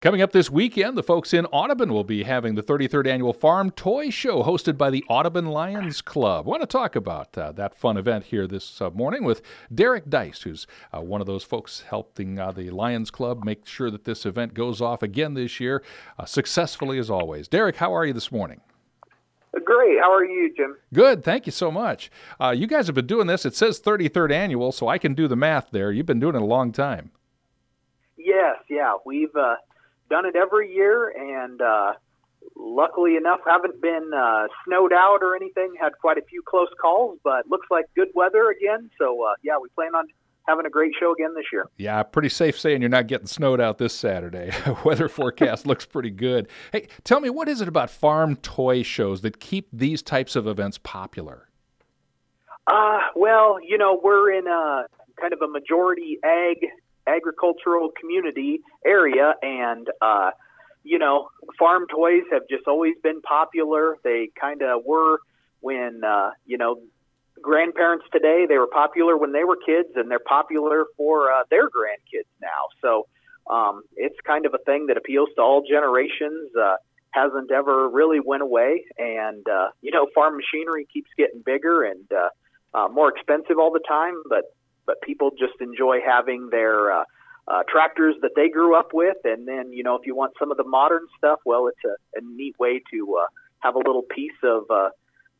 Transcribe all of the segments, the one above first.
Coming up this weekend, the folks in Audubon will be having the 33rd annual Farm Toy Show hosted by the Audubon Lions Club. I want to talk about uh, that fun event here this uh, morning with Derek Deist, who's uh, one of those folks helping uh, the Lions Club make sure that this event goes off again this year uh, successfully as always. Derek, how are you this morning? Great. How are you, Jim? Good. Thank you so much. Uh, you guys have been doing this. It says 33rd annual, so I can do the math there. You've been doing it a long time. Yes. Yeah. We've done it every year, and uh, luckily enough, haven't been uh, snowed out or anything. Had quite a few close calls, but looks like good weather again. So uh, yeah, we plan on having a great show again this year. Yeah, pretty safe saying you're not getting snowed out this Saturday. Weather forecast looks pretty good. Hey, tell me, what is it about farm toy shows that keep these types of events popular? Uh, well, you know, we're in a kind of a majority ag agricultural community area, and uh, you know, farm toys have just always been popular. They kind of were when uh, you know grandparents today. They were popular when they were kids, and they're popular for uh, their grandkids now. So um, it's kind of a thing that appeals to all generations. Uh, hasn't ever really went away, and uh, you know, farm machinery keeps getting bigger and uh, uh, more expensive all the time, but but people just enjoy having their uh, uh, tractors that they grew up with. And then, you know, if you want some of the modern stuff, well, it's a, a neat way to uh, have a little piece of uh,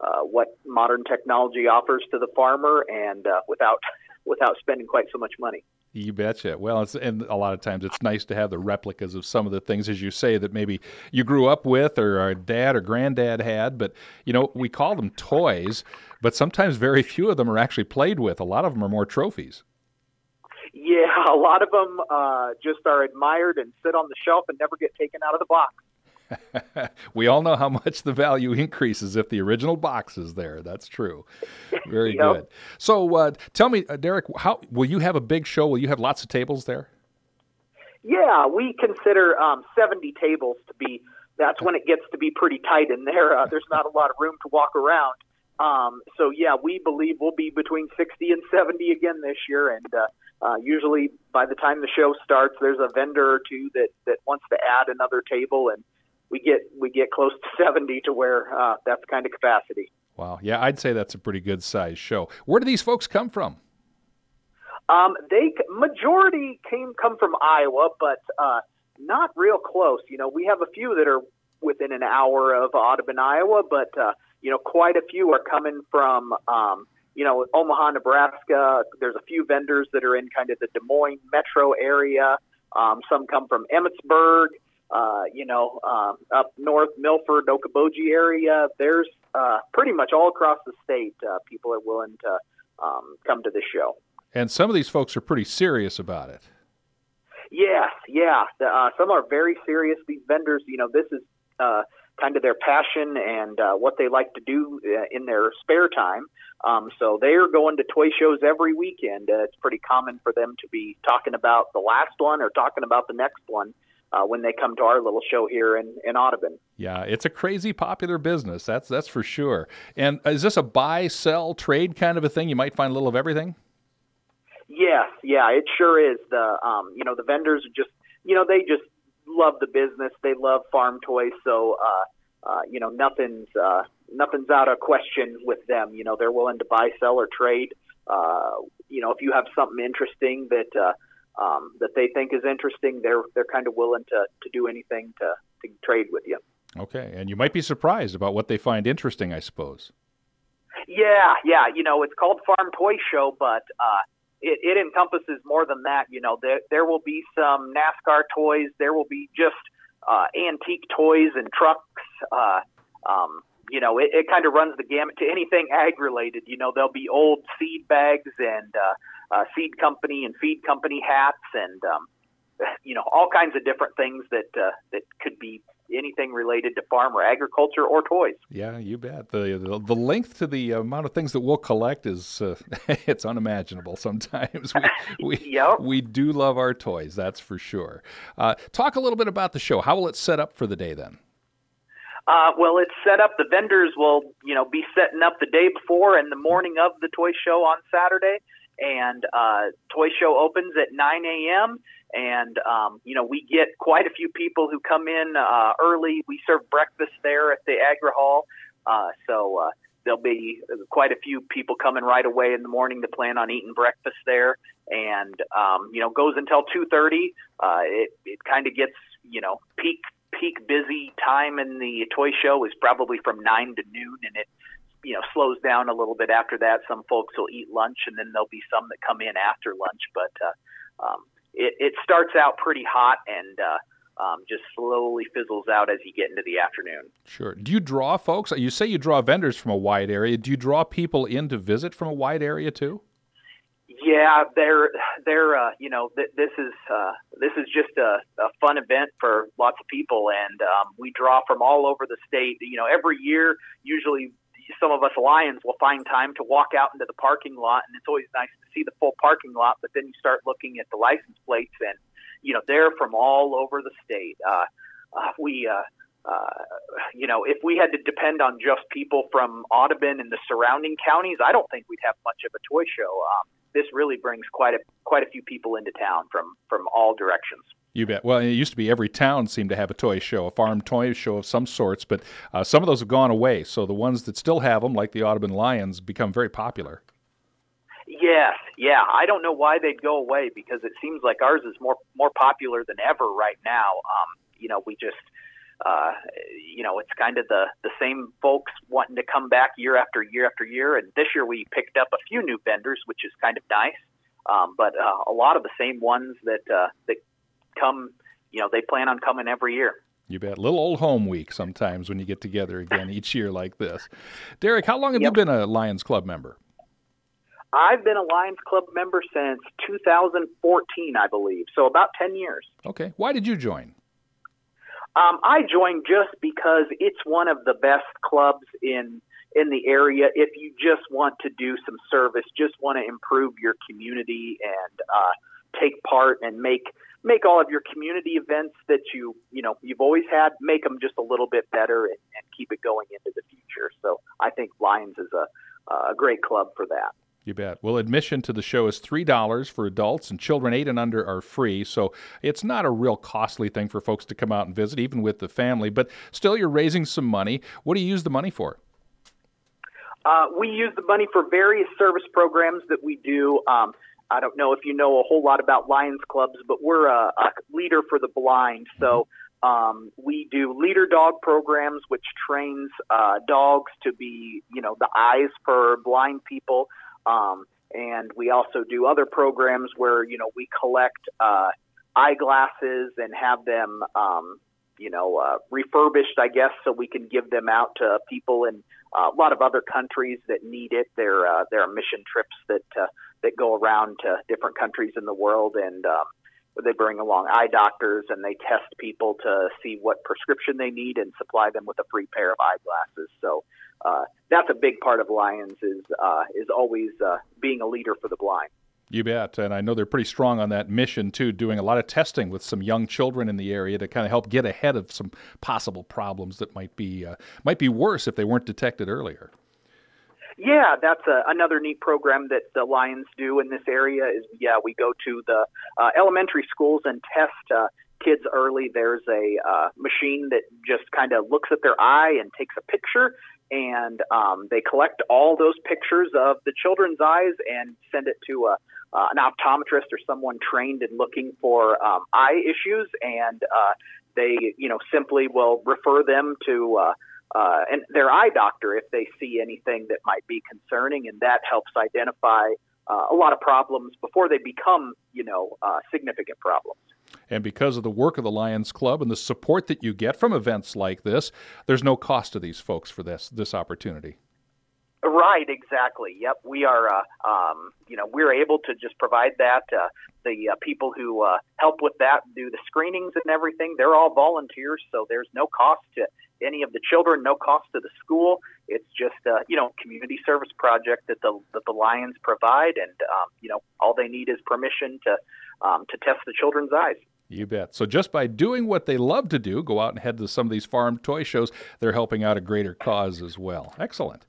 uh, what modern technology offers to the farmer, and uh, without without spending quite so much money. You betcha. Well, and a lot of times it's nice to have the replicas of some of the things, as you say, that maybe you grew up with or our dad or granddad had. But, you know, we call them toys, but sometimes very few of them are actually played with. A lot of them are more trophies. Yeah, a lot of them uh, just are admired and sit on the shelf and never get taken out of the box. we all know how much the value increases if the original box is there. That's true. Very yep. good. So, uh, tell me, uh, Derek, how will you have a big show? Will you have lots of tables there? Yeah, we consider um, 70 tables to be. That's when it gets to be pretty tight in there. Uh, there's not a lot of room to walk around. Um, so yeah, we believe we'll be between 60 and 70 again this year, and uh, uh, usually by the time the show starts, there's a vendor or two that that wants to add another table, and we get we get close to 70 to where uh, that's kind of capacity. Wow, yeah, I'd say that's a pretty good size show. Where do these folks come from? Um, they majority came come from Iowa, but uh, not real close. You know, we have a few that are within an hour of Audubon, Iowa, but uh, you know, quite a few are coming from, um, you know, Omaha, Nebraska. There's a few vendors that are in kind of the Des Moines metro area. Um, some come from Emmetsburg, uh, you know, um, up north, Milford, Okoboji area. There's uh, pretty much all across the state, uh, people are willing to um, come to this show. And some of these folks are pretty serious about it. Yes, yeah. Uh, some are very serious. These vendors, you know, this is uh, kind of their passion and uh, what they like to do uh, in their spare time. Um, so they're going to toy shows every weekend. Uh, it's pretty common for them to be talking about the last one or talking about the next one. Uh, when they come to our little show here in, in Audubon. Yeah, it's a crazy popular business. That's that's for sure. And is this a buy, sell, trade kind of a thing? You might find a little of everything. Yes, yeah, it sure is. The um, you know the vendors just you know they just love the business. They love farm toys. So, uh, uh, you know, nothing's uh, nothing's out of question with them. You know, they're willing to buy, sell, or trade. Uh, you know, if you have something interesting that uh, um, that they think is interesting, they're they're kind of willing to to do anything to to trade with you. Okay, and you might be surprised about what they find interesting, I suppose. Yeah, yeah. You know, it's called Farm Toy Show, but uh, it, it encompasses more than that. You know, there there will be some NASCAR toys. There will be just uh, antique toys and trucks. Uh, um, you know, it, it kind of runs the gamut to anything ag related. You know, there'll be old seed bags and uh, uh, seed company and feed company hats and um, you know all kinds of different things that uh, that could be anything related to farm or agriculture or toys. Yeah, you bet. The the, the length to the amount of things that we'll collect is uh, it's unimaginable. Sometimes we we, yep. we do love our toys. That's for sure. Uh, talk a little bit about the show. How will it set up for the day then? Uh, well, it's set up. The vendors will, you know, be setting up the day before and the morning of the toy show on Saturday, and uh, toy show opens at 9 a.m. and um, you know we get quite a few people who come in uh, early. We serve breakfast there at the Agri Hall, uh, so uh, there'll be quite a few people coming right away in the morning to plan on eating breakfast there, and um, you know goes until two thirty. Uh, it it kind of gets you know peak peak busy time in the toy show is probably from nine to noon, and it you know slows down a little bit after that. Some folks will eat lunch, and then there'll be some that come in after lunch, but uh, um, it, it starts out pretty hot and. Uh, um, just slowly fizzles out as you get into the afternoon. Sure. Do you draw folks? You say you draw vendors from a wide area. Do you draw people in to visit from a wide area too? Yeah, they're they're uh, you know th- this is uh, this is just a, a fun event for lots of people, and um, we draw from all over the state. You know, every year, usually some of us Lions will find time to walk out into the parking lot, and it's always nice to see the full parking lot. But then you start looking at the license plates, and you know they're from all over the state. Uh, uh, we, uh, uh, you know, if we had to depend on just people from Audubon and the surrounding counties, I don't think we'd have much of a toy show. Um, this really brings quite a quite a few people into town from from all directions. You bet. Well, it used to be every town seemed to have a toy show, a farm toy show of some sorts, but uh, some of those have gone away. So the ones that still have them, like the Audubon Lions, become very popular. Yes, yeah. I don't know why they'd go away because it seems like ours is more more popular than ever right now. Um, you know, we just, uh, you know, it's kind of the the same folks wanting to come back year after year after year. And this year we picked up a few new vendors, which is kind of nice. Um, but uh, a lot of the same ones that uh, that come, you know, they plan on coming every year. You bet. Little old home week sometimes when you get together again each year like this. Derek, how long have yep. you been a Lions Club member? I've been a Lions Club member since 2014, I believe. So about 10 years. Okay. Why did you join? Um, I joined just because it's one of the best clubs in in the area. If you just want to do some service, just want to improve your community and uh, take part and make make all of your community events that you you know you've always had make them just a little bit better and, and keep it going into the future. So I think Lions is a a great club for that. You bet. Well, admission to the show is $3 for adults, and children 8 and under are free. So it's not a real costly thing for folks to come out and visit, even with the family. But still, you're raising some money. What do you use the money for? Uh, we use the money for various service programs that we do. Um, I don't know if you know a whole lot about Lions clubs, but we're a, a leader for the blind. So um, we do leader dog programs, which trains uh, dogs to be, you know, the eyes for blind people. Um, and we also do other programs where, you know, we collect uh, eyeglasses and have them, um, you know, uh, refurbished, I guess, so we can give them out to people in uh, a lot of other countries that need it. There, uh, there are mission trips that uh, that go around to different countries in the world, and um, they bring along eye doctors and they test people to see what prescription they need and supply them with a free pair of eyeglasses. So uh, that's a big part of Lions is uh, is always uh, being a leader for the blind. You bet, and I know they're pretty strong on that mission too, doing a lot of testing with some young children in the area to kind of help get ahead of some possible problems that might be uh, might be worse if they weren't detected earlier. Yeah, that's a, another neat program that the Lions do in this area. Is yeah, we go to the uh, elementary schools and test uh, kids early. There's a uh, machine that just kind of looks at their eye and takes a picture, and um, they collect all those pictures of the children's eyes and send it to a, uh, an optometrist or someone trained in looking for um, eye issues, and uh, they, you know, simply will refer them to uh, uh, and their eye doctor if they see anything that might be concerning, and that helps identify uh, a lot of problems before they become, you know, uh, significant problems. And because of the work of the Lions Club and the support that you get from events like this, there's no cost to these folks for this this opportunity. Right, exactly. Yep, we are. Uh, um, you know, we're able to just provide that. Uh, the uh, people who uh, help with that, do the screenings and everything, they're all volunteers, so there's no cost to any of the children, no cost to the school. It's just uh, you know community service project that the that the Lions provide, and um, you know all they need is permission to um, to test the children's eyes. You bet. So just by doing what they love to do, go out and head to some of these farm toy shows, they're helping out a greater cause as well. Excellent.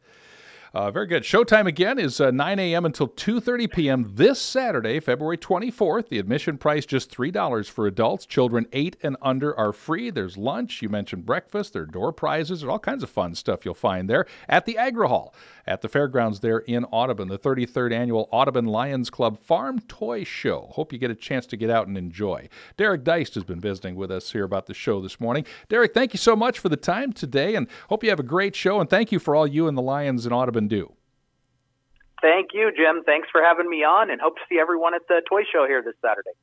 Uh, very good. Showtime again is uh, 9 a.m. until 2:30 p.m. this Saturday, February 24th. The admission price just three dollars for adults. Children eight and under are free. There's lunch. You mentioned breakfast. There are door prizes. There's all kinds of fun stuff you'll find there at the Agri Hall at the fairgrounds there in Audubon. The 33rd annual Audubon Lions Club Farm Toy Show. Hope you get a chance to get out and enjoy. Derek Deist has been visiting with us here about the show this morning. Derek, thank you so much for the time today, and hope you have a great show. And thank you for all you and the Lions in Audubon do. Thank you, Jim. Thanks for having me on, and hope to see everyone at the toy show here this Saturday.